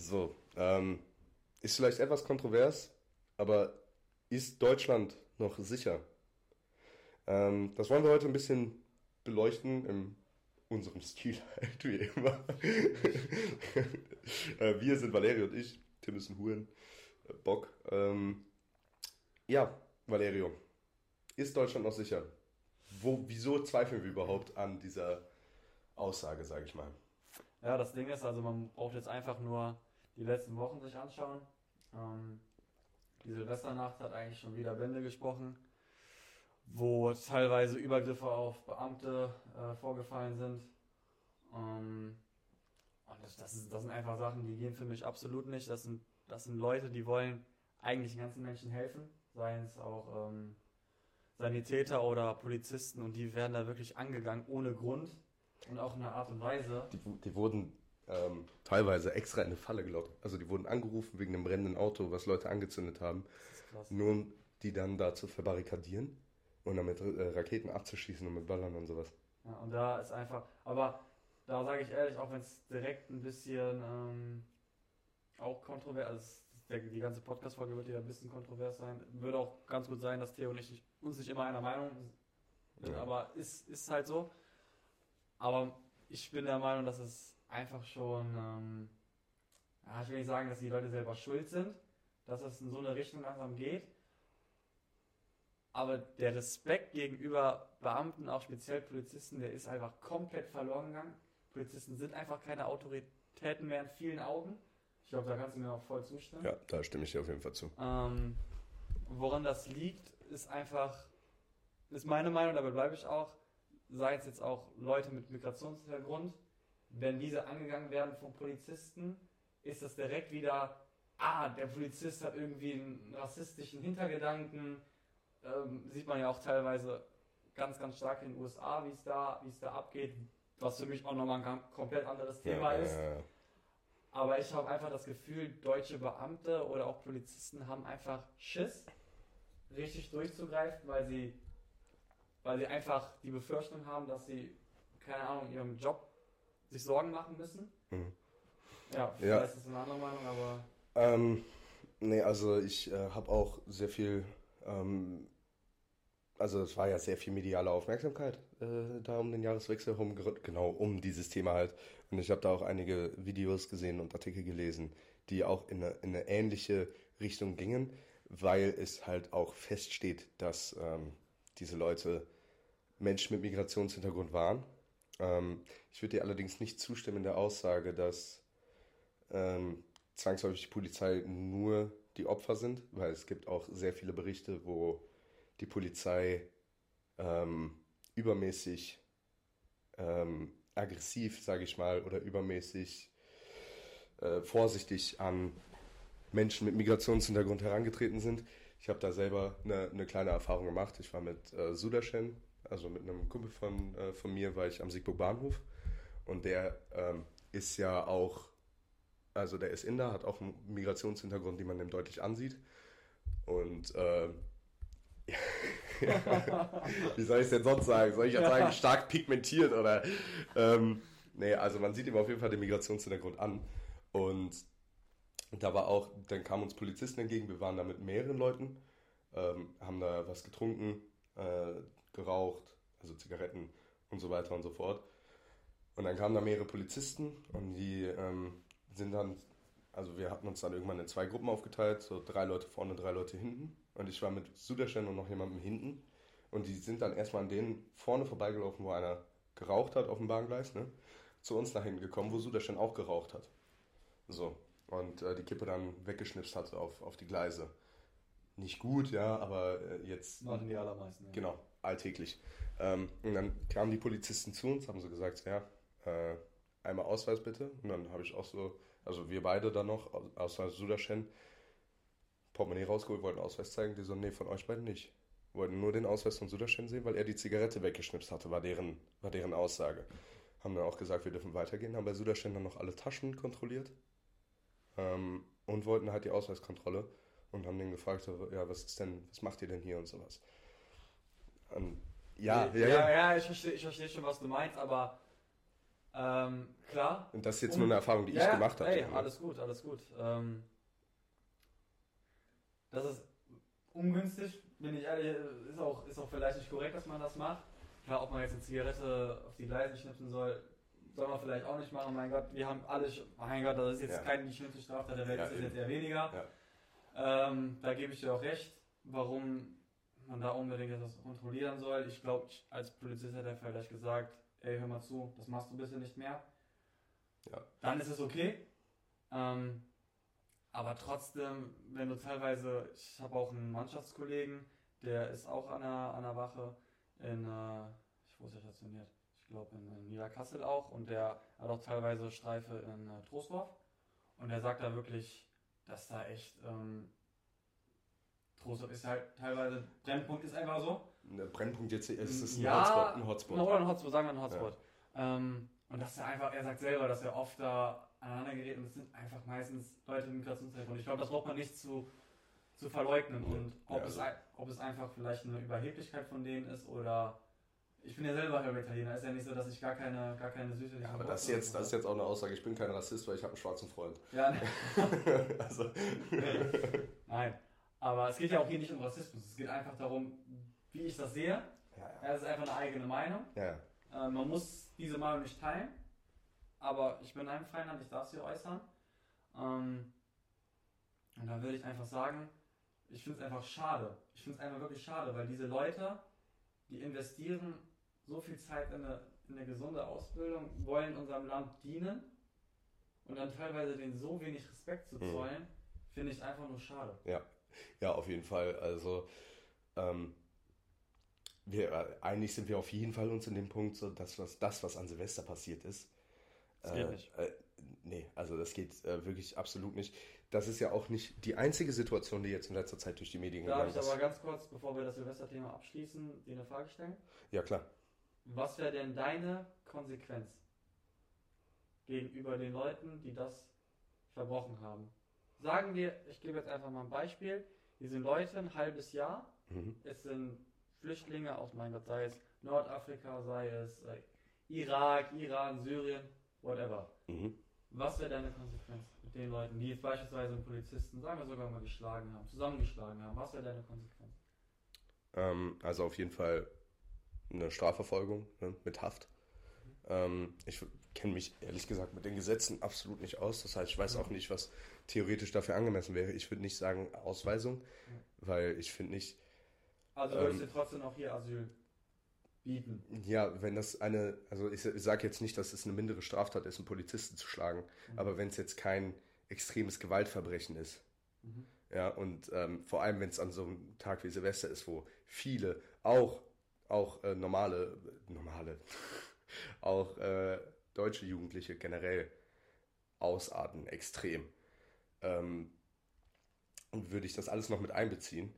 So, ähm, ist vielleicht etwas kontrovers, aber ist Deutschland noch sicher? Ähm, das wollen wir heute ein bisschen beleuchten in unserem Stil halt, wie immer. äh, wir sind Valerio und ich. Tim ist ein Huren. Äh, Bock. Ähm, ja, Valerio. Ist Deutschland noch sicher? Wo, wieso zweifeln wir überhaupt an dieser Aussage, sage ich mal? Ja, das Ding ist, also man braucht jetzt einfach nur die letzten Wochen sich anschauen. Ähm, die Silvesternacht hat eigentlich schon wieder Bände gesprochen, wo teilweise Übergriffe auf Beamte äh, vorgefallen sind. Ähm, und das, das, ist, das sind einfach Sachen, die gehen für mich absolut nicht. Das sind, das sind Leute, die wollen eigentlich den ganzen Menschen helfen, seien es auch ähm, Sanitäter oder Polizisten und die werden da wirklich angegangen ohne Grund und auch in einer Art und Weise. Die, die wurden ähm, teilweise extra in eine Falle gelockt. Also die wurden angerufen wegen einem brennenden Auto, was Leute angezündet haben. Nur um die dann da zu verbarrikadieren und dann mit äh, Raketen abzuschießen und mit Ballern und sowas. Ja, und da ist einfach, aber da sage ich ehrlich, auch wenn es direkt ein bisschen ähm, auch kontrovers, also die ganze Podcast-Folge wird ja ein bisschen kontrovers sein, würde auch ganz gut sein, dass Theo und ich uns nicht immer einer Meinung sind, ja. aber ist, ist halt so. Aber ich bin der Meinung, dass es einfach schon, ähm, ja, ich will nicht sagen, dass die Leute selber schuld sind, dass es in so eine Richtung langsam geht. Aber der Respekt gegenüber Beamten, auch speziell Polizisten, der ist einfach komplett verloren gegangen. Polizisten sind einfach keine Autoritäten mehr in vielen Augen. Ich glaube, da kannst du mir auch voll zustimmen. Ja, da stimme ich dir auf jeden Fall zu. Ähm, woran das liegt, ist einfach, ist meine Meinung, dabei bleibe ich auch, sei es jetzt auch Leute mit Migrationshintergrund, wenn diese angegangen werden von Polizisten, ist das direkt wieder, ah, der Polizist hat irgendwie einen rassistischen Hintergedanken. Ähm, sieht man ja auch teilweise ganz, ganz stark in den USA, wie es da, wie es da abgeht, was für mich auch nochmal ein komplett anderes Thema ja, ist. Ja, ja. Aber ich habe einfach das Gefühl, deutsche Beamte oder auch Polizisten haben einfach Schiss, richtig durchzugreifen, weil sie, weil sie einfach die Befürchtung haben, dass sie, keine Ahnung, ihrem Job sich Sorgen machen müssen. Mhm. Ja, vielleicht ja. ist das eine andere Meinung, aber. Ähm, nee, also ich äh, habe auch sehr viel, ähm, also es war ja sehr viel mediale Aufmerksamkeit äh, da um den Jahreswechsel herum, genau um dieses Thema halt. Und ich habe da auch einige Videos gesehen und Artikel gelesen, die auch in eine, in eine ähnliche Richtung gingen, weil es halt auch feststeht, dass ähm, diese Leute Menschen mit Migrationshintergrund waren ähm, ich würde dir allerdings nicht zustimmen in der Aussage, dass ähm, zwangsläufig die Polizei nur die Opfer sind, weil es gibt auch sehr viele Berichte, wo die Polizei ähm, übermäßig ähm, aggressiv, sage ich mal, oder übermäßig äh, vorsichtig an Menschen mit Migrationshintergrund herangetreten sind. Ich habe da selber eine, eine, kleine Erfahrung gemacht. Ich war mit äh, Sudarshen also mit einem Kumpel von, äh, von mir war ich am Siegburg Bahnhof. Und der ähm, ist ja auch, also der ist Inder, hat auch einen Migrationshintergrund, den man dem deutlich ansieht. Und äh, wie soll ich es denn sonst sagen? Soll ich jetzt sagen, stark pigmentiert oder ähm, nee, also man sieht ihm auf jeden Fall den Migrationshintergrund an. Und da war auch, dann kamen uns Polizisten entgegen, wir waren da mit mehreren Leuten, ähm, haben da was getrunken, äh, geraucht, also Zigaretten und so weiter und so fort. Und dann kamen da mehrere Polizisten und die ähm, sind dann, also wir hatten uns dann irgendwann in zwei Gruppen aufgeteilt, so drei Leute vorne, drei Leute hinten. Und ich war mit Sudarshan und noch jemandem hinten. Und die sind dann erstmal an denen vorne vorbeigelaufen, wo einer geraucht hat auf dem Bahngleis, ne? zu uns nach hinten gekommen, wo Sudarshan auch geraucht hat. So. Und äh, die Kippe dann weggeschnipst hatte auf, auf die Gleise. Nicht gut, ja, aber äh, jetzt. Machen die allermeisten. Ja. Genau alltäglich. Ähm, und dann kamen die Polizisten zu uns, haben so gesagt, ja, äh, einmal Ausweis bitte. Und dann habe ich auch so, also wir beide dann noch, außer Sudaschen, Portemonnaie rausgeholt, wollten Ausweis zeigen. Die so, nee, von euch beiden nicht. Wollten nur den Ausweis von Sudaschen sehen, weil er die Zigarette weggeschnipst hatte, war deren, war deren Aussage. Haben dann auch gesagt, wir dürfen weitergehen, haben bei Sudaschen dann noch alle Taschen kontrolliert ähm, und wollten halt die Ausweiskontrolle und haben den gefragt, ja, was ist denn, was macht ihr denn hier und sowas. Und ja, ja, ja, ja, ich verstehe ich versteh schon, was du meinst, aber Ähm, klar. Und das ist jetzt nur eine Erfahrung, die ja, ich gemacht habe. Ey, alles gut, alles gut. Ähm, das ist ungünstig, bin ich ehrlich, ist auch, ist auch vielleicht nicht korrekt, dass man das macht. Klar, ob man jetzt eine Zigarette auf die Gleise schnipsen soll, soll man vielleicht auch nicht machen. Mein Gott, wir haben alle, mein Gott, das ist jetzt Ja. keine die schlimmste Straftat der Welt, Ja, das ist eben. jetzt eher weniger. Ähm, da gebe ich dir auch recht, warum man da unbedingt etwas kontrollieren soll. Ich glaube, als Polizist hätte er vielleicht gesagt, ey, hör mal zu, das machst du bitte nicht mehr. Ja. Dann ist es okay. Ähm, aber trotzdem, wenn du teilweise, ich habe auch einen Mannschaftskollegen, der ist auch an der, an der Wache in, äh, ich wo ist er stationiert? Ich glaube in, in Niederkassel auch und der hat auch teilweise Streife in äh, Troisdorf und der sagt da wirklich, dass da echt, ähm, Troisdorf ist halt teilweise, Brennpunkt ist einfach so. Der Brennpunkt jetzt ist es ein Ja, Hotspot. Ein Hotspot. Oder ein Hotspot, sagen wir ein Hotspot. Ähm, und dass er einfach, er sagt selber, dass er oft da aneinander gerät und es sind einfach meistens Leute mit Migrationshintergrund. Ich glaube, das braucht man nicht zu, zu verleugnen. Und ob, Ja, es, also- ein- ob es einfach vielleicht eine Überheblichkeit von denen ist oder. Ich bin ja selber halber Italiener, ist ja nicht so, dass ich gar keine, gar keine süße Ja, aber das ist, jetzt, das ist jetzt auch eine Aussage. Ich bin kein Rassist, weil ich habe einen schwarzen Freund. Ja, ne. also, Nein. Aber es geht ja auch hier nicht um Rassismus. Es geht einfach darum, wie ich das sehe. ja, Ja, das ist einfach eine eigene Meinung. ja. Äh, man muss diese Meinung nicht teilen, aber ich bin ein freien Land, ich darf sie äußern. Ähm, und da würde ich einfach sagen, ich finde es einfach schade. Ich finde es einfach wirklich schade, weil diese Leute, die investieren so viel Zeit in eine, in eine gesunde Ausbildung, wollen unserem Land dienen und dann teilweise denen so wenig Respekt zu Mhm. zollen, finde ich einfach nur schade. Ja, auf jeden Fall. Also, ähm, wir, äh, einig sind wir auf jeden Fall uns in dem Punkt, so dass was, das, was an Silvester passiert ist. Das geht nicht. Äh, nee, also das geht äh, wirklich absolut nicht. Das ist ja auch nicht die einzige Situation, die jetzt in letzter Zeit durch die Medien Darf gegangen ich aber ist. ganz kurz, bevor wir das Silvesterthema abschließen, dir eine Frage stellen? Ja, klar. Was wäre denn deine Konsequenz gegenüber den Leuten, die das verbrochen haben? Sagen wir, ich gebe jetzt einfach mal ein Beispiel, die sind Leute ein halbes Jahr, Mhm. es sind Flüchtlinge aus, mein Gott, sei es Nordafrika, sei es äh, Irak, Iran, Syrien, whatever. Mhm. Was wäre deine Konsequenz mit den Leuten, die jetzt beispielsweise einen Polizisten, sagen wir sogar mal geschlagen haben, zusammengeschlagen haben? Was wäre deine Konsequenz? Ähm, also auf jeden Fall eine Strafverfolgung ne, mit Haft. Ähm, ich kenne mich ehrlich gesagt mit den Gesetzen absolut nicht aus. Das heißt, ich weiß auch nicht, was theoretisch dafür angemessen wäre. Ich würde nicht sagen Ausweisung, weil ich finde nicht, Also würdest Ähm, du trotzdem auch hier Asyl bieten? ja, wenn das eine, also ich, ich sage jetzt nicht, dass es eine mindere Straftat ist, einen Polizisten zu schlagen, Mhm. aber wenn es jetzt kein extremes Gewaltverbrechen ist, Mhm. Ja, und ähm, vor allem, wenn es an so einem Tag wie Silvester ist, wo viele, auch, auch äh, normale, normale, auch äh, deutsche Jugendliche generell ausarten, extrem, ähm, und würde ich das alles noch mit einbeziehen,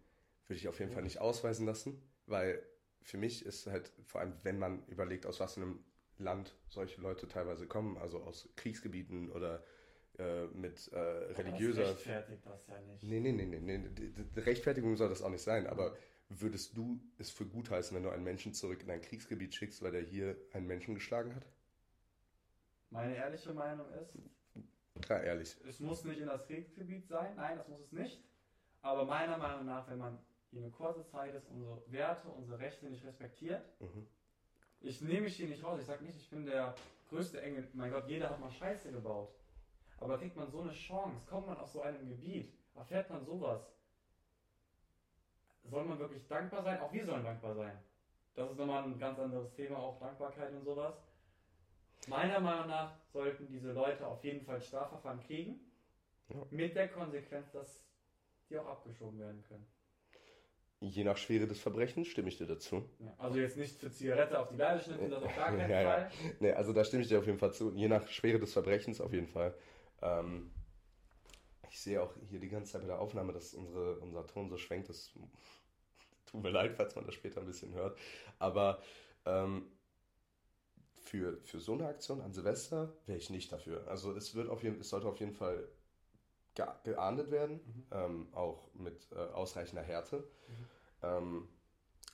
würde ich auf jeden Ja. Fall nicht ausweisen lassen, weil für mich ist halt, vor allem wenn man überlegt, aus was einem Land solche Leute teilweise kommen, also aus Kriegsgebieten oder äh, mit äh, religiöser Das rechtfertigt das ja nicht. Nee, nee, nee, nee, nee. Die, die Rechtfertigung soll das auch nicht sein, aber würdest du es für gut heißen, wenn du einen Menschen zurück in ein Kriegsgebiet schickst, weil der hier einen Menschen geschlagen hat? Meine ehrliche Meinung ist, Ja, ehrlich. es muss nicht in das Kriegsgebiet sein, nein, das muss es nicht. Aber meiner Meinung nach, wenn man hier eine kurze Zeit ist, unsere Werte, unsere Rechte nicht respektiert, Mhm. ich nehme mich hier nicht raus, ich sage nicht, ich bin der größte Engel, mein Gott, jeder hat mal Scheiße gebaut. Aber kriegt man so eine Chance, kommt man aus so einem Gebiet, erfährt man sowas, soll man wirklich dankbar sein? Auch wir sollen dankbar sein. Das ist nochmal ein ganz anderes Thema, auch Dankbarkeit und sowas. Meiner Meinung nach sollten diese Leute auf jeden Fall Strafverfahren kriegen, Ja. mit der Konsequenz, dass die auch abgeschoben werden können. Je nach Schwere des Verbrechens stimme ich dir dazu. Ja, also jetzt nicht für Zigarette auf die Leine schnitzen, das auf gar keinen Ja, ja. Fall. Nee, also da stimme ich dir auf jeden Fall zu. Je nach Schwere des Verbrechens auf jeden Fall. Ähm, ich sehe auch hier die ganze Zeit bei der Aufnahme, dass unsere, unser Ton so schwenkt. Das tut mir leid, falls man das später ein bisschen hört. Aber ähm, für, für so eine Aktion an Silvester wäre ich nicht dafür. Also es wird auf jeden, es sollte auf jeden Fall ge geahndet werden, Mhm. ähm, auch mit äh, ausreichender Härte. Ähm,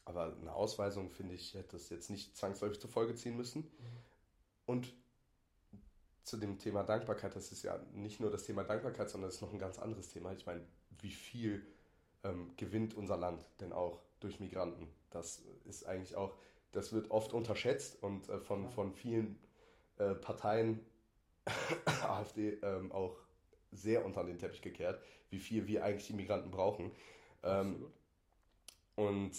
aber eine Ausweisung, finde ich, hätte das jetzt nicht zwangsläufig zur Folge ziehen müssen. Und zu dem Thema Dankbarkeit, das ist ja nicht nur das Thema Dankbarkeit, sondern es ist noch ein ganz anderes Thema. Ich meine, wie viel ähm, gewinnt unser Land denn auch durch Migranten? Das ist eigentlich auch, das wird oft unterschätzt und äh, von, von vielen äh, Parteien, AfD, ähm, auch sehr unter den Teppich gekehrt, wie viel wir eigentlich die Migranten brauchen. Ähm, und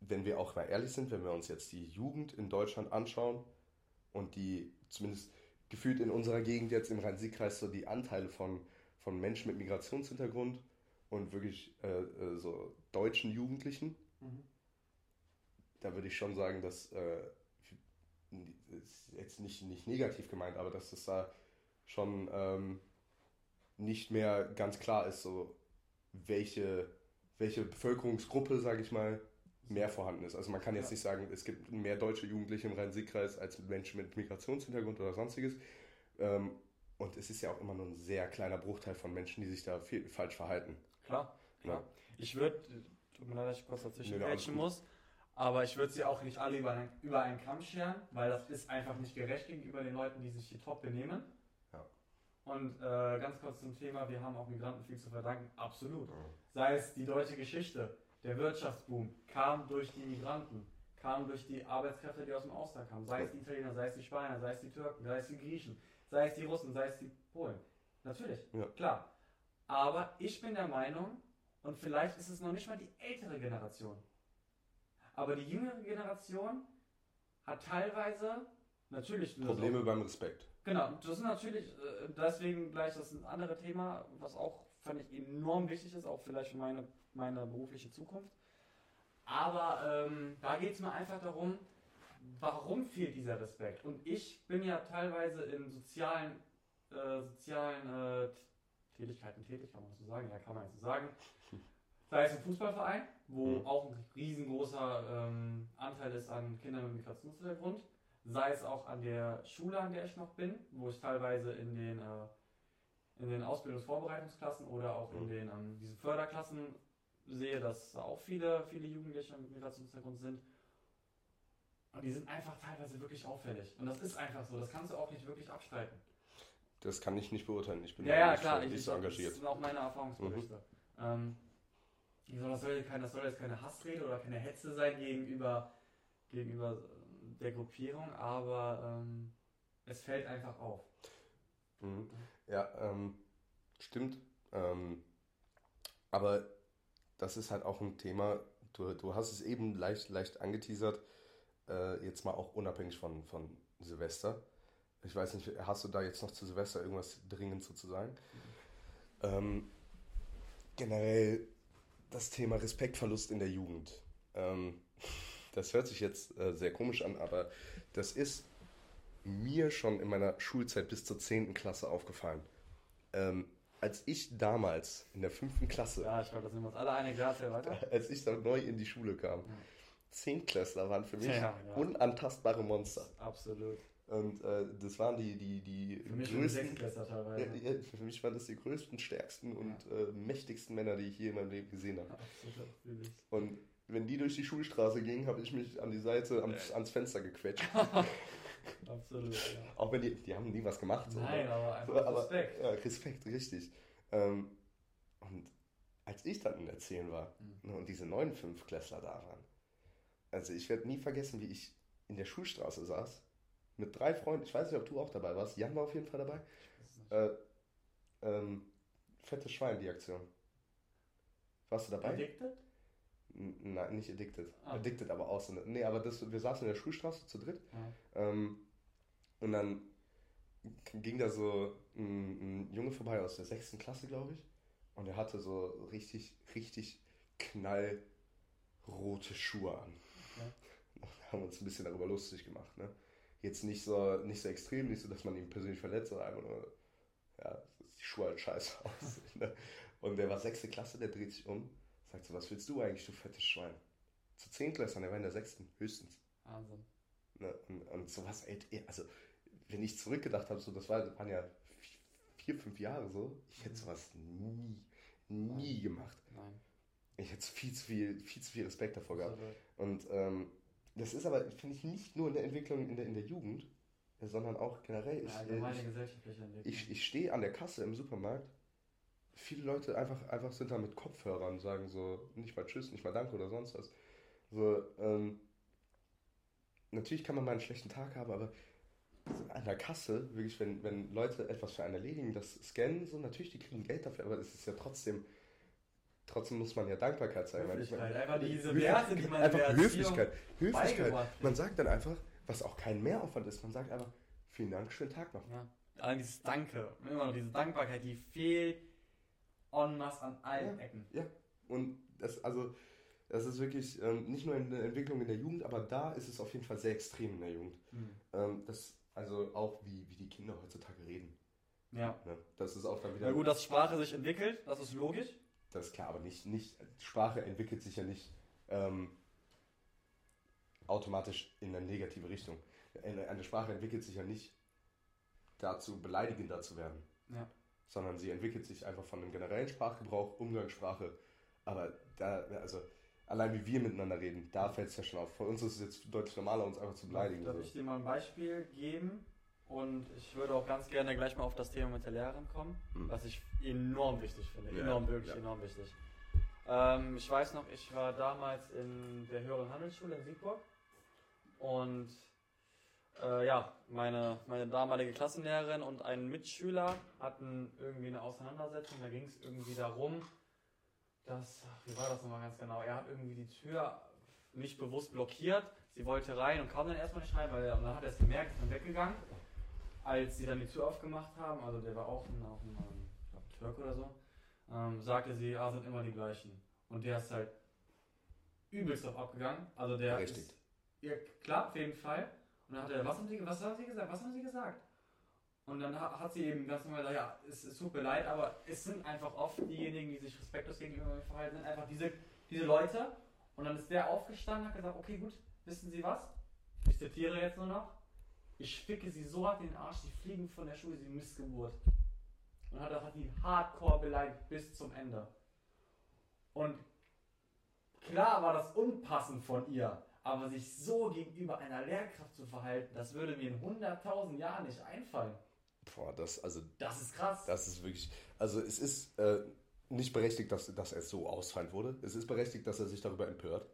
wenn wir auch mal ehrlich sind, wenn wir uns jetzt die Jugend in Deutschland anschauen und die zumindest gefühlt in unserer Gegend jetzt im Rhein-Sieg-Kreis so die Anteile von, von Menschen mit Migrationshintergrund und wirklich äh, äh, so deutschen Jugendlichen, mhm. Da würde ich schon sagen, dass äh, jetzt nicht, nicht negativ gemeint, aber dass das da schon ähm, nicht mehr ganz klar ist, so welche, welche Bevölkerungsgruppe, sage ich mal, mehr vorhanden ist. Also man kann jetzt ja. nicht sagen, es gibt mehr deutsche Jugendliche im Rhein-Sieg-Kreis als Menschen mit Migrationshintergrund oder sonstiges. Ähm, und es ist ja auch immer nur ein sehr kleiner Bruchteil von Menschen, die sich da viel, falsch verhalten. Klar, klar. Ja. Ich würde, tut mir leid, dass ich kurz dazwischen nee, muss, aber ich würde sie auch nicht alle über einen, über einen Kamm scheren, weil das ist einfach nicht gerecht gegenüber den Leuten, die sich hier top benehmen. Ja. Und äh, ganz kurz zum Thema, wir haben auch Migranten viel zu verdanken. Absolut. Sei es die deutsche Geschichte, der Wirtschaftsboom kam durch die Migranten, kam durch die Arbeitskräfte, die aus dem Ausland kamen. Sei es die Italiener, sei es die Spanier, sei es die Türken, sei es die Griechen, sei es die Russen, sei es die Polen. Natürlich, ja. klar. Aber ich bin der Meinung, und vielleicht ist es noch nicht mal die ältere Generation, aber die jüngere Generation hat teilweise natürlich Probleme beim Respekt. Genau, das ist natürlich äh, deswegen gleich das ein anderes Thema, was auch fand ich enorm wichtig ist, auch vielleicht für meine, meine berufliche Zukunft. Aber ähm, da geht es mir einfach darum, warum fehlt dieser Respekt? Und ich bin ja teilweise in sozialen, äh, sozialen äh, Tätigkeiten tätig, kann man so sagen, ja, kann man so sagen. Sei es im Fußballverein, wo mhm. auch ein riesengroßer ähm, Anteil ist an Kindern mit Migrationshintergrund, sei es auch an der Schule, an der ich noch bin, wo ich teilweise in den, äh, in den Ausbildungsvorbereitungsklassen oder auch mhm. in den ähm, diesen Förderklassen sehe, dass auch viele, viele Jugendliche mit Migrationshintergrund sind. Und die sind einfach teilweise wirklich auffällig. Und das ist einfach so, das kannst du auch nicht wirklich abstreiten. Das kann ich nicht beurteilen. Ich bin ja, ja, klar, nicht ich, so engagiert. Das sind auch meine Erfahrungsberichte. Mhm. Ähm, das soll, kein, das soll jetzt keine Hassrede oder keine Hetze sein gegenüber, gegenüber der Gruppierung, aber ähm, es fällt einfach auf. Mhm. Ja, ähm, stimmt. Ähm, aber das ist halt auch ein Thema, du, du hast es eben leicht, leicht angeteasert, äh, jetzt mal auch unabhängig von, von Silvester. Ich weiß nicht, hast du da jetzt noch zu Silvester irgendwas dringend zu sagen? Mhm. Ähm, generell das Thema Respektverlust in der Jugend. Ähm, das hört sich jetzt äh, sehr komisch an, aber das ist mir schon in meiner Schulzeit bis zur 10. Klasse aufgefallen. Ähm, als ich damals in der 5. Klasse. Ja, ich glaube, das sind wir uns alle einig. Ja, weiter. Als ich dann neu in die Schule kam. Ja. Zehntklässler waren für mich ja, ja. unantastbare Monster. Absolut. Und äh, das waren die, die, die für mich größten. teilweise. Ja, ja, für mich waren das die größten, stärksten und äh, mächtigsten Männer, die ich je in meinem Leben gesehen habe. Absolut. Und wenn die durch die Schulstraße gingen, habe ich mich an die Seite, ans, ans Fenster gequetscht. Absolut, ja. Auch wenn die, die haben nie was gemacht. So, Nein, ne? aber einfach aber, Respekt. Ja, Respekt, richtig. Ähm, und als ich dann in der 10 war mhm. ne, und diese neuen Fünfklässler da waren, also ich werde nie vergessen, wie ich in der Schulstraße saß mit drei Freunden. Ich weiß nicht, ob du auch dabei warst. Jan war auf jeden Fall dabei. Äh, ähm, fettes Schwein, die Aktion. Warst du dabei? Addicted? Nein, nicht addicted. Ah. Addicted aber auch so. Nee, aber das, wir saßen in der Schulstraße zu dritt. Ah. Ähm, und dann ging da so ein, ein, Junge vorbei aus der sechsten Klasse, glaube ich. Und er hatte so richtig, richtig knallrote Schuhe an. Okay. Und haben uns ein bisschen darüber lustig gemacht. Ne? Jetzt nicht so, nicht so extrem, nicht so, dass man ihn persönlich verletzt, sondern einfach nur, ja, die Schuhe halt scheiße aus. Ne? Und der war sechste Klasse, der dreht sich um, sagt so, was willst du eigentlich, du fettes Schwein? Zu Zehntklässlern, der war in der sechsten, höchstens. Wahnsinn. Ne? Und, und sowas, ey, also, wenn ich zurückgedacht habe, so, das war, waren ja vier, fünf Jahre so, ich hätte sowas nie, nie Nein. gemacht. Nein. Ich hätte viel zu viel, viel zu viel Respekt davor gehabt. Und ähm, das ist aber, finde ich, nicht nur eine Entwicklung in der, in der Jugend, sondern auch generell. Ich, Ja, allgemeine ich, gesellschaftliche Entwicklung. ich, ich stehe an der Kasse im Supermarkt. Viele Leute einfach, einfach sind da mit Kopfhörern, sagen so, nicht mal Tschüss, nicht mal Danke oder sonst was. So, ähm, natürlich kann man mal einen schlechten Tag haben, aber an der Kasse, wirklich, wenn, wenn Leute etwas für einen erledigen, das scannen, so, natürlich, die kriegen Geld dafür, aber es ist ja trotzdem, trotzdem muss man ja Dankbarkeit zeigen. weil ich Höflichkeit, einfach diese Werte, die man in einfach Höflichkeit. Höflichkeit. Man sagt dann einfach, was auch kein Mehraufwand ist, man sagt einfach, vielen Dank, schönen Tag noch. Ja. Allein dieses Danke, immer noch diese Dankbarkeit, die fehlt en masse an allen Ja. Ecken. Und das, also, das ist wirklich ähm, nicht nur eine Entwicklung in der Jugend, aber da ist es auf jeden Fall sehr extrem in der Jugend. Ähm, das, also auch wie, wie die Kinder heutzutage reden. Ja. Ne? Das ist auch dann wieder. Ja gut, dass Sprache sich entwickelt, das ist logisch. Das ist klar, aber nicht, nicht, Sprache entwickelt sich ja nicht ähm, automatisch in eine negative Richtung. Eine, Sprache entwickelt sich ja nicht dazu, beleidigender zu werden, Ja. sondern sie entwickelt sich einfach von dem generellen Sprachgebrauch, Umgangssprache. Aber da, also allein wie wir miteinander reden, da fällt es ja schon auf. Für uns ist es jetzt deutlich normaler, uns einfach zu beleidigen. Darf ich dir mal ein Beispiel geben? Und ich würde auch ganz gerne gleich mal auf das Thema mit der Lehrerin kommen, Hm. was ich enorm wichtig finde. Ja, enorm, wirklich ja. enorm wichtig. Ähm, ich weiß noch, ich war damals in der höheren Handelsschule in Siegburg und äh, ja, meine, meine damalige Klassenlehrerin und ein Mitschüler hatten irgendwie eine Auseinandersetzung. Da ging es irgendwie darum, dass, wie war das nochmal ganz genau? Er hat irgendwie die Tür nicht bewusst blockiert. Sie wollte rein und kam dann erstmal nicht rein, weil er, dann hat er es gemerkt, ist dann weggegangen. Als sie dann die Tür aufgemacht haben, also der war auch ein, auch ein, ähm, glaub, Türk oder so, ähm, sagte sie, ah, sind immer die gleichen. Und der ist halt übelst drauf abgegangen. Also der Berechtigt. ist, ja, klar, auf jeden Fall. Und dann hat er, was haben sie, was haben sie gesagt? Was haben sie gesagt? Und dann ha- hat sie eben ganz normal gesagt, ja, es, es tut mir leid, aber es sind einfach oft diejenigen, die sich respektlos gegenüber mir verhalten, sind einfach diese, diese Leute. Und dann ist der aufgestanden und hat gesagt, okay, gut, wissen Sie was? Ich zitiere jetzt nur noch. Ich ficke sie so hart in den Arsch, die fliegen von der Schule, sie Missgeburt. Und hat, hat die hardcore beleidigt bis zum Ende. Und klar war das unpassend von ihr, aber sich so gegenüber einer Lehrkraft zu verhalten, das würde mir in 100.000 Jahren nicht einfallen. Boah, das, also Das ist krass. Das ist wirklich, also es ist äh, nicht berechtigt, dass, dass er so ausfallend wurde. Es ist berechtigt, dass er sich darüber empört.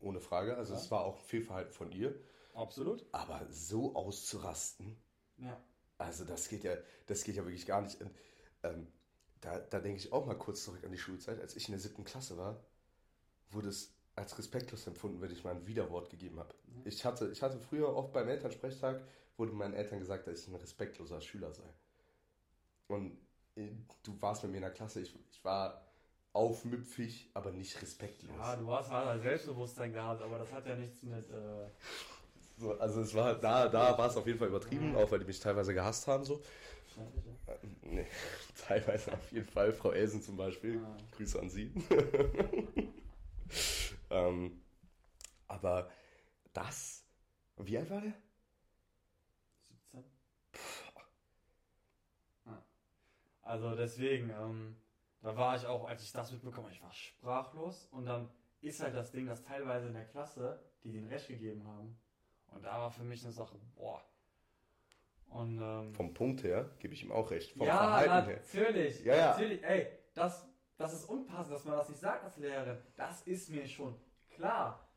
Ohne Frage. Also Ja. es war auch Fehlverhalten von ihr. Absolut. Aber so auszurasten, Ja. also das geht ja, das geht ja wirklich gar nicht. Und, ähm, da, da denke ich auch mal kurz zurück an die Schulzeit. Als ich in der siebten Klasse war, wurde es als respektlos empfunden, wenn ich mal ein Widerwort gegeben habe. Mhm. Ich hatte, ich hatte früher oft beim Elternsprechtag, wurde meinen Eltern gesagt, dass ich ein respektloser Schüler sei. Und äh, du warst mit mir in der Klasse, ich, ich war aufmüpfig, aber nicht respektlos. Ja, du hast halt ein Selbstbewusstsein gehabt, aber das hat ja nichts mit. Äh, So, also es war, da, da war es auf jeden Fall übertrieben, auch weil die mich teilweise gehasst haben. So. Nee, teilweise auf jeden Fall. Frau Elsen zum Beispiel. Ah. Grüße an Sie. ähm, aber das, wie alt war der? 17. Ja. Also deswegen, ähm, da war ich auch, als ich das mitbekommen habe, ich war sprachlos und dann ist halt das Ding, dass teilweise in der Klasse, die den Recht gegeben haben. Und da war für mich eine Sache, boah. Und ähm, Vom Punkt her gebe ich ihm auch recht. Vom ja, Verhalten her. natürlich, Ja, ja. natürlich, ey, das, das ist unpassend, dass man das nicht sagt als Lehrerin. Das ist mir schon klar.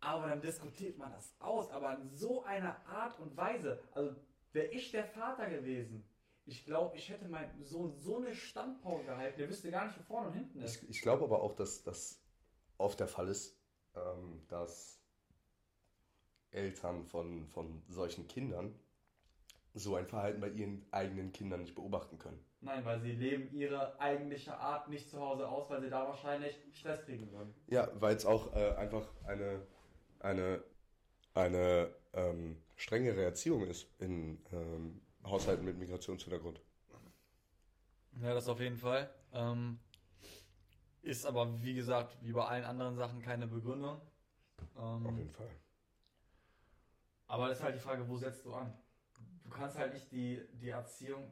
Aber dann diskutiert man das aus, aber in so einer Art und Weise. Also, wäre ich der Vater gewesen, ich glaube, ich hätte meinem Sohn so eine Standpauke gehalten, der wüsste gar nicht, wo vorne und hinten ist. Ich, ich glaube aber auch, dass das oft der Fall ist, ähm, dass Eltern von, von solchen Kindern so ein Verhalten bei ihren eigenen Kindern nicht beobachten können. Nein, weil sie leben ihre eigentliche Art nicht zu Hause aus, weil sie da wahrscheinlich Stress kriegen würden. Ja, weil es auch äh, einfach eine, eine, eine ähm, strengere Erziehung ist in ähm, Haushalten mit Migrationshintergrund. Ja, das auf jeden Fall. Ähm, ist aber, wie gesagt, wie bei allen anderen Sachen keine Begründung. Auf Ähm, jeden Fall. Aber das ist halt die Frage, wo setzt du an? Du kannst halt nicht die, die Erziehung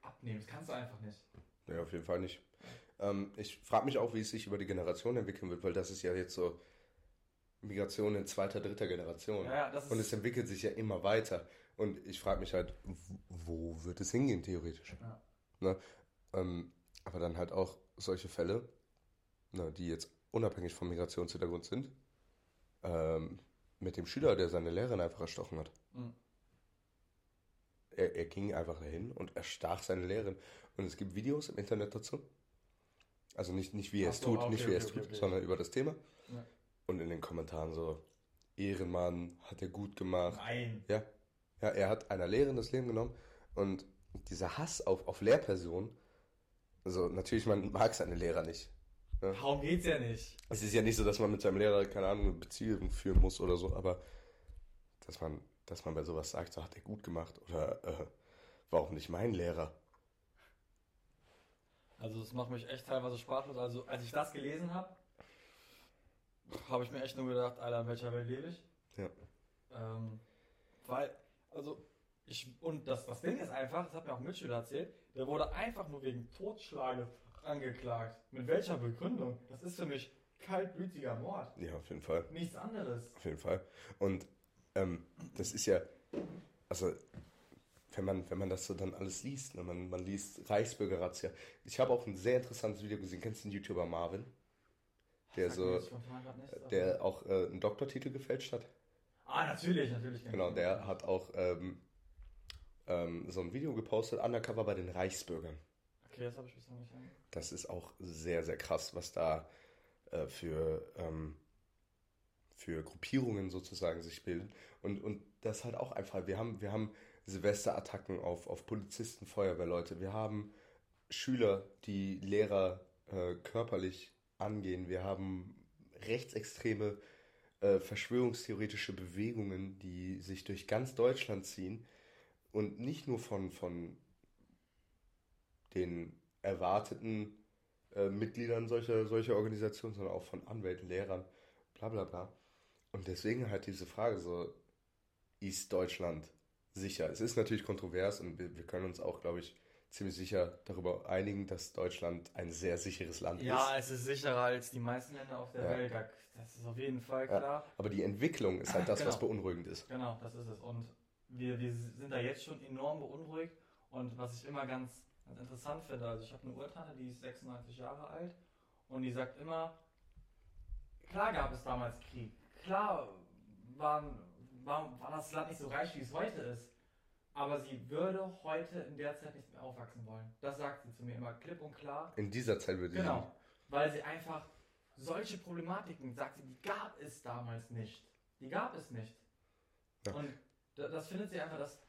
abnehmen. Das kannst du einfach nicht. Nee, auf jeden Fall nicht. Ähm, ich frage mich auch, wie es sich über die Generation entwickeln wird, weil das ist ja jetzt so Migration in zweiter, dritter Generation. Ja, ja. Und es entwickelt sich ja immer weiter. Und ich frage mich halt, wo wird es hingehen, theoretisch? Ja. Ne? Ähm, aber dann halt auch solche Fälle, ne, die jetzt unabhängig vom Migrationshintergrund sind, ähm, mit dem Schüler, der seine Lehrerin einfach erstochen hat. Mhm. Er, er ging einfach dahin und erstach seine Lehrerin. Und es gibt Videos im Internet dazu. Also nicht, nicht wie er es so, tut, okay, nicht wie er es okay, tut, okay, okay. sondern über das Thema. Ja. Und in den Kommentaren so, Ehrenmann, hat er gut gemacht. Nein. Ja, ja, er hat einer Lehrerin das Leben genommen und dieser Hass auf, auf Lehrpersonen, also natürlich, man mag seine Lehrer nicht. Darum geht's ja nicht. Es ist ja nicht so, dass man mit seinem Lehrer, keine Ahnung, eine Beziehung führen muss oder so, aber dass man, dass man bei sowas sagt, so hat er gut gemacht oder äh, warum nicht mein Lehrer? Also das macht mich echt teilweise sprachlos. Also als ich das gelesen habe, habe ich mir echt nur gedacht, Alter, in welcher Welt lebe ich? Ja. Ähm, weil, also ich, und das, das Ding ist einfach, das hat mir auch ein Mitschüler erzählt, der wurde einfach nur wegen Totschlages angeklagt. Mit welcher Begründung? Das ist für mich kaltblütiger Mord. Ja, auf jeden Fall. Nichts anderes. Auf jeden Fall. Und ähm, das ist ja, also wenn man, wenn man das so dann alles liest, ne, man, man liest Reichsbürger-Razzia. Ich habe auch ein sehr interessantes Video gesehen. Kennst du den YouTuber Marvin? Der so, aber- der auch äh, einen Doktortitel gefälscht hat. Ah, natürlich, natürlich. Genau, der hat auch ähm, ähm, so ein Video gepostet, undercover bei den Reichsbürgern. Okay, das habe ich bisher nicht. Das ist auch sehr, sehr krass, was da äh, für, ähm, für Gruppierungen sozusagen sich bilden. Und, und das halt auch einfach, wir haben, wir haben Silvesterattacken auf, auf Polizisten, Feuerwehrleute, wir haben Schüler, die Lehrer äh, körperlich angehen, wir haben rechtsextreme äh, verschwörungstheoretische Bewegungen, die sich durch ganz Deutschland ziehen und nicht nur von, von den erwarteten äh, Mitgliedern solcher, solcher Organisationen, sondern auch von Anwälten, Lehrern, bla bla bla. Und deswegen halt diese Frage so, ist Deutschland sicher? Es ist natürlich kontrovers und wir, wir können uns auch, glaube ich, ziemlich sicher darüber einigen, dass Deutschland ein sehr sicheres Land Ja, ist. es ist sicherer als die meisten Länder auf der Ja. Welt. da- Das ist auf jeden Fall Ja. klar. Aber die Entwicklung ist halt das, was Genau. beunruhigend ist. Genau, das ist es. Und wir, wir sind da jetzt schon enorm beunruhigt. Und was ich immer ganz, ganz interessant finde, also ich habe eine Urtante, die ist 96 Jahre alt und die sagt immer, klar gab es damals Krieg. Klar waren, war, war das Land nicht so reich, wie es heute ist. Aber sie würde heute in der Zeit nicht mehr aufwachsen wollen. Das sagt sie zu mir immer klipp und klar. In dieser Zeit würde ich Genau, weil sie einfach solche Problematiken, sagt sie, die gab es damals nicht. Die gab es nicht. Ja. Und da- das findet sie einfach, dass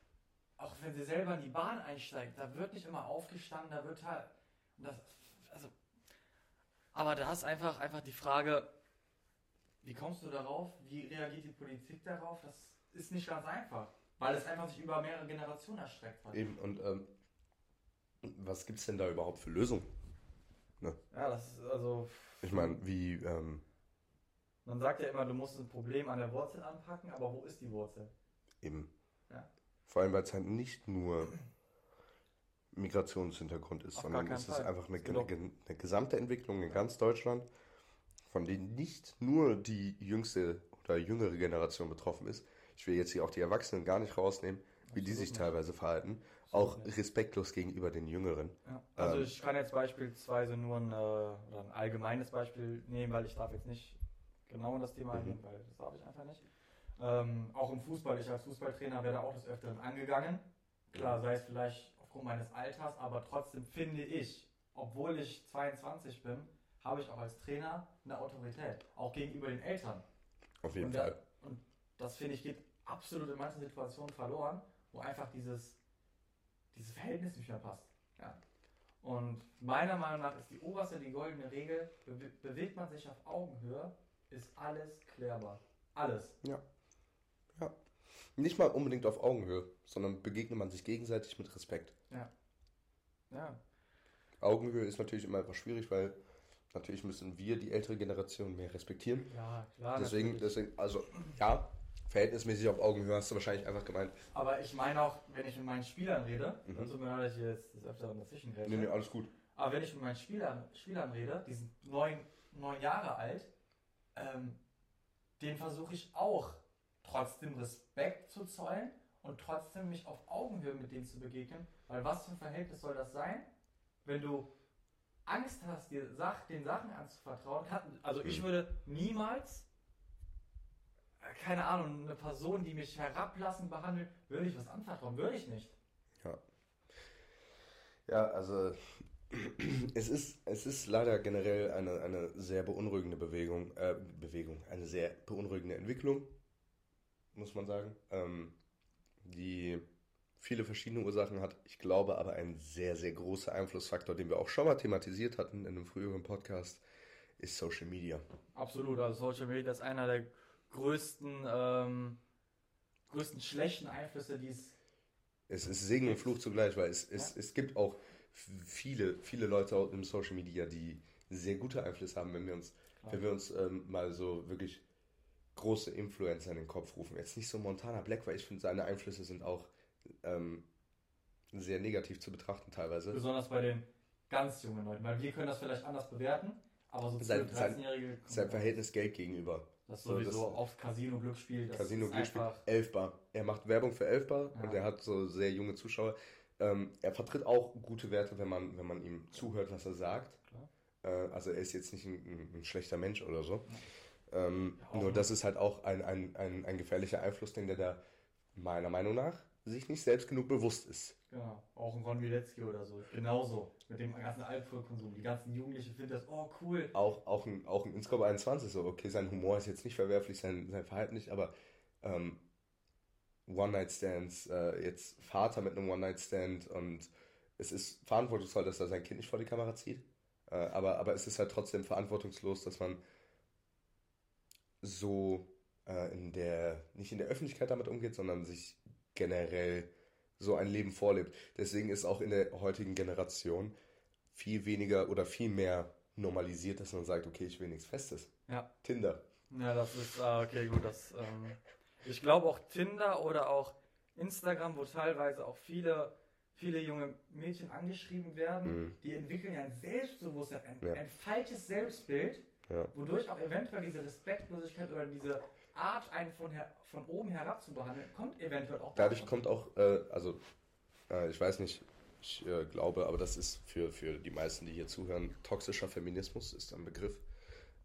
auch wenn sie selber in die Bahn einsteigt, da wird nicht immer aufgestanden, da wird halt. und Das, also, aber da ist einfach, einfach die Frage, wie kommst du darauf? Wie reagiert die Politik darauf? Das ist nicht ganz einfach, weil es einfach sich über mehrere Generationen erstreckt hat. Eben, und ähm, was gibt es denn da überhaupt für Lösungen? Ja, das ist also. Ich meine, wie, ähm, Man sagt ja immer, du musst ein Problem an der Wurzel anpacken, aber wo ist die Wurzel? Eben. Ja. Vor allem, weil es halt nicht nur Migrationshintergrund ist, Auf sondern es ist Fall. einfach eine, ge- eine gesamte Entwicklung in ganz Deutschland, von denen nicht nur die jüngste oder jüngere Generation betroffen ist. Ich will jetzt hier auch die Erwachsenen gar nicht rausnehmen, wie die sich nicht. teilweise verhalten. Absolut Auch nicht. respektlos gegenüber den Jüngeren. Ja. Also Ähm. ich kann jetzt beispielsweise nur ein, äh, ein allgemeines Beispiel nehmen, weil ich darf jetzt nicht genau in das Thema Mhm. eingehen, weil das darf ich einfach nicht. Ähm, auch im Fußball, ich als Fußballtrainer werde auch des Öfteren angegangen. Klar, sei es vielleicht aufgrund meines Alters, aber trotzdem finde ich, obwohl ich 22 bin, habe ich auch als Trainer eine Autorität, auch gegenüber den Eltern. Auf jeden Und Fall. Da, und das finde ich geht absolut in manchen Situationen verloren, wo einfach dieses, dieses Verhältnis nicht mehr passt. Ja. Und meiner Meinung nach ist die oberste, die goldene Regel, bewe bewegt man sich auf Augenhöhe, ist alles klärbar. Alles. Nicht mal unbedingt auf Augenhöhe, sondern begegnet man sich gegenseitig mit Respekt. Ja. Augenhöhe ist natürlich immer etwas schwierig, weil natürlich müssen wir die ältere Generation mehr respektieren. Ja, klar. deswegen, natürlich. deswegen, also ja, verhältnismäßig auf Augenhöhe hast du wahrscheinlich einfach gemeint. Aber ich meine auch, wenn ich mit meinen Spielern rede, Mhm. mhm. tut mir leid, dass ich jetzt das öfter dazwischen Nee, nee, alles gut. Aber wenn ich mit meinen Spielern, Spielern rede, die sind neun, neun Jahre alt, ähm, den versuche ich auch trotzdem Respekt zu zollen und trotzdem mich auf Augenhöhe mit denen zu begegnen. Weil was für ein Verhältnis soll das sein, wenn du Angst hast, dir Sach den Sachen anzuvertrauen? Also ich würde niemals, keine Ahnung, eine Person, die mich herablassend behandelt, würde ich was anvertrauen? Würde ich nicht. Ja. Ja, also es ist, es ist leider generell eine, eine sehr beunruhigende Bewegung, äh, Bewegung, eine sehr beunruhigende Entwicklung, muss man sagen, ähm, die viele verschiedene Ursachen hat. Ich glaube aber ein sehr, sehr großer Einflussfaktor, den wir auch schon mal thematisiert hatten in einem früheren Podcast, ist Social Media. Absolut, also Social Media ist einer der größten, ähm, größten schlechten Einflüsse, die es. Es ist Segen und Fluch zugleich, weil es, es, ja. es gibt auch viele, viele Leute im Social Media, die sehr gute Einflüsse haben, wenn wir uns, Klar. wenn wir uns ähm, mal so wirklich große Influencer in den Kopf rufen. Jetzt nicht so Montana Black, weil ich finde, seine Einflüsse sind auch ähm, sehr negativ zu betrachten teilweise. Besonders bei den ganz jungen Leuten, weil wir können das vielleicht anders bewerten, aber so sein, 13-Jährige. Sein, Verhältnis Geld gegenüber. Das sowieso so, das auf Casino Glücksspiel. Das Casino Glücksspiel. Elfbar. Er macht Werbung für Elfbar ja. und er hat so sehr junge Zuschauer. Ähm, er vertritt auch gute Werte, wenn man, wenn man ihm zuhört, was er sagt. Äh, also er ist jetzt nicht ein, ein schlechter Mensch oder so. Ja. Ähm, ja, nur das ist halt auch ein, ein, ein, ein gefährlicher Einfluss, den der da meiner Meinung nach sich nicht selbst genug bewusst ist. Genau, auch ein Ron Wilecki oder so. Genauso. Mit dem ganzen Alkoholkonsum. Die ganzen Jugendlichen finden das, oh cool. Auch, auch ein, auch ein Inscope 21 so, okay, sein Humor ist jetzt nicht verwerflich, sein, sein Verhalten nicht, aber ähm, One-Night-Stands, äh, jetzt Vater mit einem One-Night-Stand und es ist verantwortungsvoll, dass er sein Kind nicht vor die Kamera zieht. Äh, aber, aber es ist halt trotzdem verantwortungslos, dass man so äh, in der, nicht in der Öffentlichkeit damit umgeht, sondern sich generell so ein Leben vorlebt. Deswegen ist auch in der heutigen Generation viel weniger oder viel mehr normalisiert, dass man sagt, okay, ich will nichts Festes. Ja. Tinder. Ja, das ist, ah, okay, gut, das, ähm, ich glaube auch Tinder oder auch Instagram, wo teilweise auch viele, viele junge Mädchen angeschrieben werden, mhm. die entwickeln ja ein Selbstbewusstsein, ein, ja. ein falsches Selbstbild, ja. wodurch auch eventuell diese Respektlosigkeit oder diese Art, einen von, her, von oben herab zu behandeln, kommt eventuell auch. Dadurch kommt auch, äh, also äh, ich weiß nicht, ich äh, glaube, aber das ist für, für die meisten, die hier zuhören, toxischer Feminismus ist ein Begriff.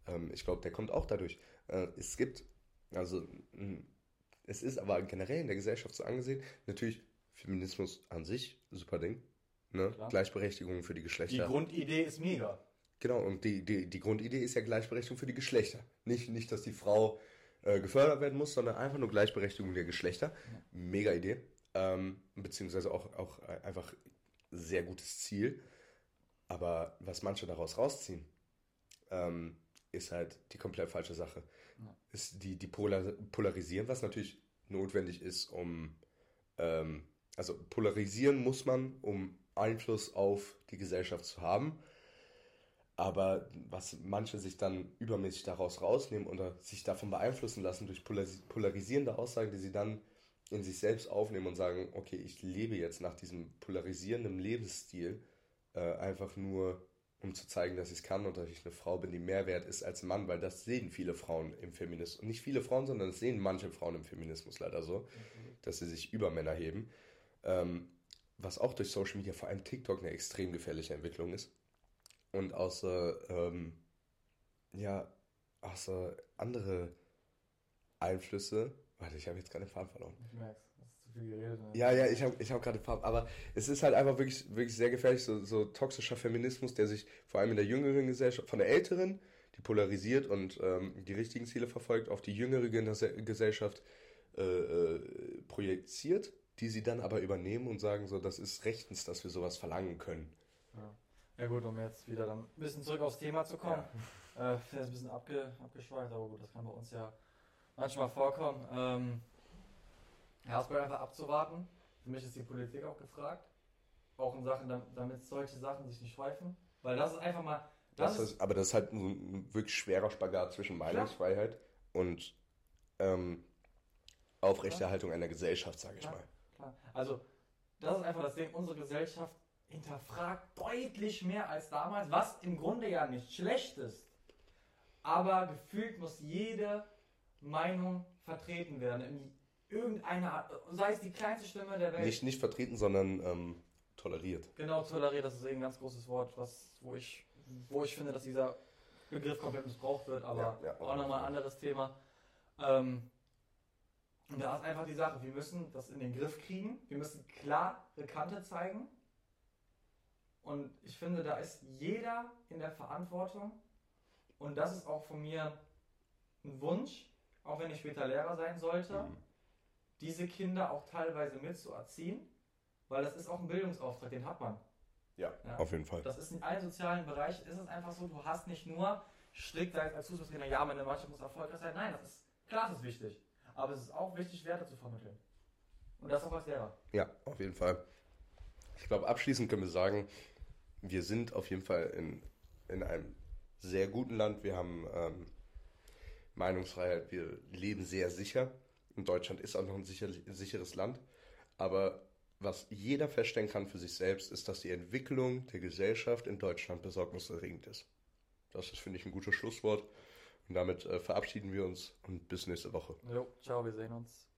Ähm, ich glaube, der kommt auch dadurch. Äh, es gibt, also es ist aber generell in der Gesellschaft so angesehen, natürlich Feminismus an sich, super Ding. Ne? Gleichberechtigung für die Geschlechter. Die Grundidee ist mega. Genau, und die, die, die Grundidee ist ja Gleichberechtigung für die Geschlechter. Nicht, nicht dass die Frau äh, gefördert werden muss, sondern einfach nur Gleichberechtigung der Geschlechter. Mega Idee. Ähm, beziehungsweise auch, auch einfach sehr gutes Ziel. Aber was manche daraus rausziehen, ähm, ist halt die komplett falsche Sache. Ja. Ist die, die Polar polarisieren, was natürlich notwendig ist, um ähm, also polarisieren muss man, um Einfluss auf die Gesellschaft zu haben. Aber was manche sich dann übermäßig daraus rausnehmen oder sich davon beeinflussen lassen durch polarisierende Aussagen, die sie dann in sich selbst aufnehmen und sagen, okay, ich lebe jetzt nach diesem polarisierenden Lebensstil äh, einfach nur, um zu zeigen, dass ich es kann und dass ich eine Frau bin, die mehr wert ist als ein Mann, weil das sehen viele Frauen im Feminismus. Und nicht viele Frauen, sondern das sehen manche Frauen im Feminismus leider so, mhm. dass sie sich über Männer heben. Ähm, was auch durch Social Media, vor allem TikTok, eine extrem gefährliche Entwicklung ist und außer, ähm, ja, außer andere Einflüsse. Warte, ich habe jetzt gerade den Faden verloren. Ich merk's, das ist zu viel geredet. Ne? Ja, ja, ich habe ich hab gerade den Faden, aber es ist halt einfach wirklich, wirklich sehr gefährlich, so, so toxischer Feminismus, der sich vor allem in der jüngeren Gesellschaft, von der älteren, die polarisiert und ähm, die richtigen Ziele verfolgt, auf die jüngere Gesellschaft äh, äh, projiziert, die sie dann aber übernehmen und sagen so, das ist rechtens, dass wir sowas verlangen können. Ja. Ja gut, um jetzt wieder dann ein bisschen zurück aufs Thema zu kommen. Ja. Äh, ist ein bisschen abge, abgeschweift, aber gut, das kann bei uns ja manchmal vorkommen. Ähm, ja, es bleibt einfach abzuwarten. Für mich ist die Politik auch gefragt. Auch in Sachen, damit solche Sachen sich nicht schweifen. Weil das ist einfach mal. Das, das ist, aber das ist halt ein wirklich schwerer Spagat zwischen Meinungsfreiheit klar. und ähm, Aufrechterhaltung einer Gesellschaft, sage ich klar, mal. Klar. Also, das ist einfach das Ding. Unsere Gesellschaft hinterfragt deutlich mehr als damals, was im Grunde ja nicht schlecht ist. Aber gefühlt muss jede Meinung vertreten werden. irgendeine Art, sei es die kleinste Stimme der Welt. Nicht, nicht vertreten, sondern ähm, toleriert. Genau, toleriert, das ist eben ein ganz großes Wort, was, wo, ich, wo ich finde, dass dieser Begriff komplett missbraucht wird, aber Ja, ja, auch nochmal ein anderes Thema. Ähm, und da ist einfach die Sache, wir müssen das in den Griff kriegen, wir müssen klare Kante zeigen. Und ich finde, da ist jeder in der Verantwortung. Und das ist auch von mir ein Wunsch, auch wenn ich später Lehrer sein sollte, Mhm. diese Kinder auch teilweise mitzuerziehen, weil das ist auch ein Bildungsauftrag, den hat man. Ja, Ja. auf jeden Fall. Das ist in allen sozialen Bereichen ist es einfach so, du hast nicht nur strikt als Fußballtrainer, ja, meine Mannschaft muss erfolgreich sein. Nein, das ist klar, das ist wichtig. Aber es ist auch wichtig, Werte zu vermitteln. Und das auch als Lehrer. Ja, auf jeden Fall. Ich glaube, abschließend können wir sagen, wir sind auf jeden Fall in, in einem sehr guten Land. Wir haben ähm, Meinungsfreiheit, wir leben sehr sicher. Und Deutschland ist auch noch ein sicher, sicheres Land. Aber was jeder feststellen kann für sich selbst, ist, dass die Entwicklung der Gesellschaft in Deutschland besorgniserregend ist. Das ist, finde ich, ein gutes Schlusswort. Und damit äh, verabschieden wir uns und bis nächste Woche. Jo, ciao, wir sehen uns.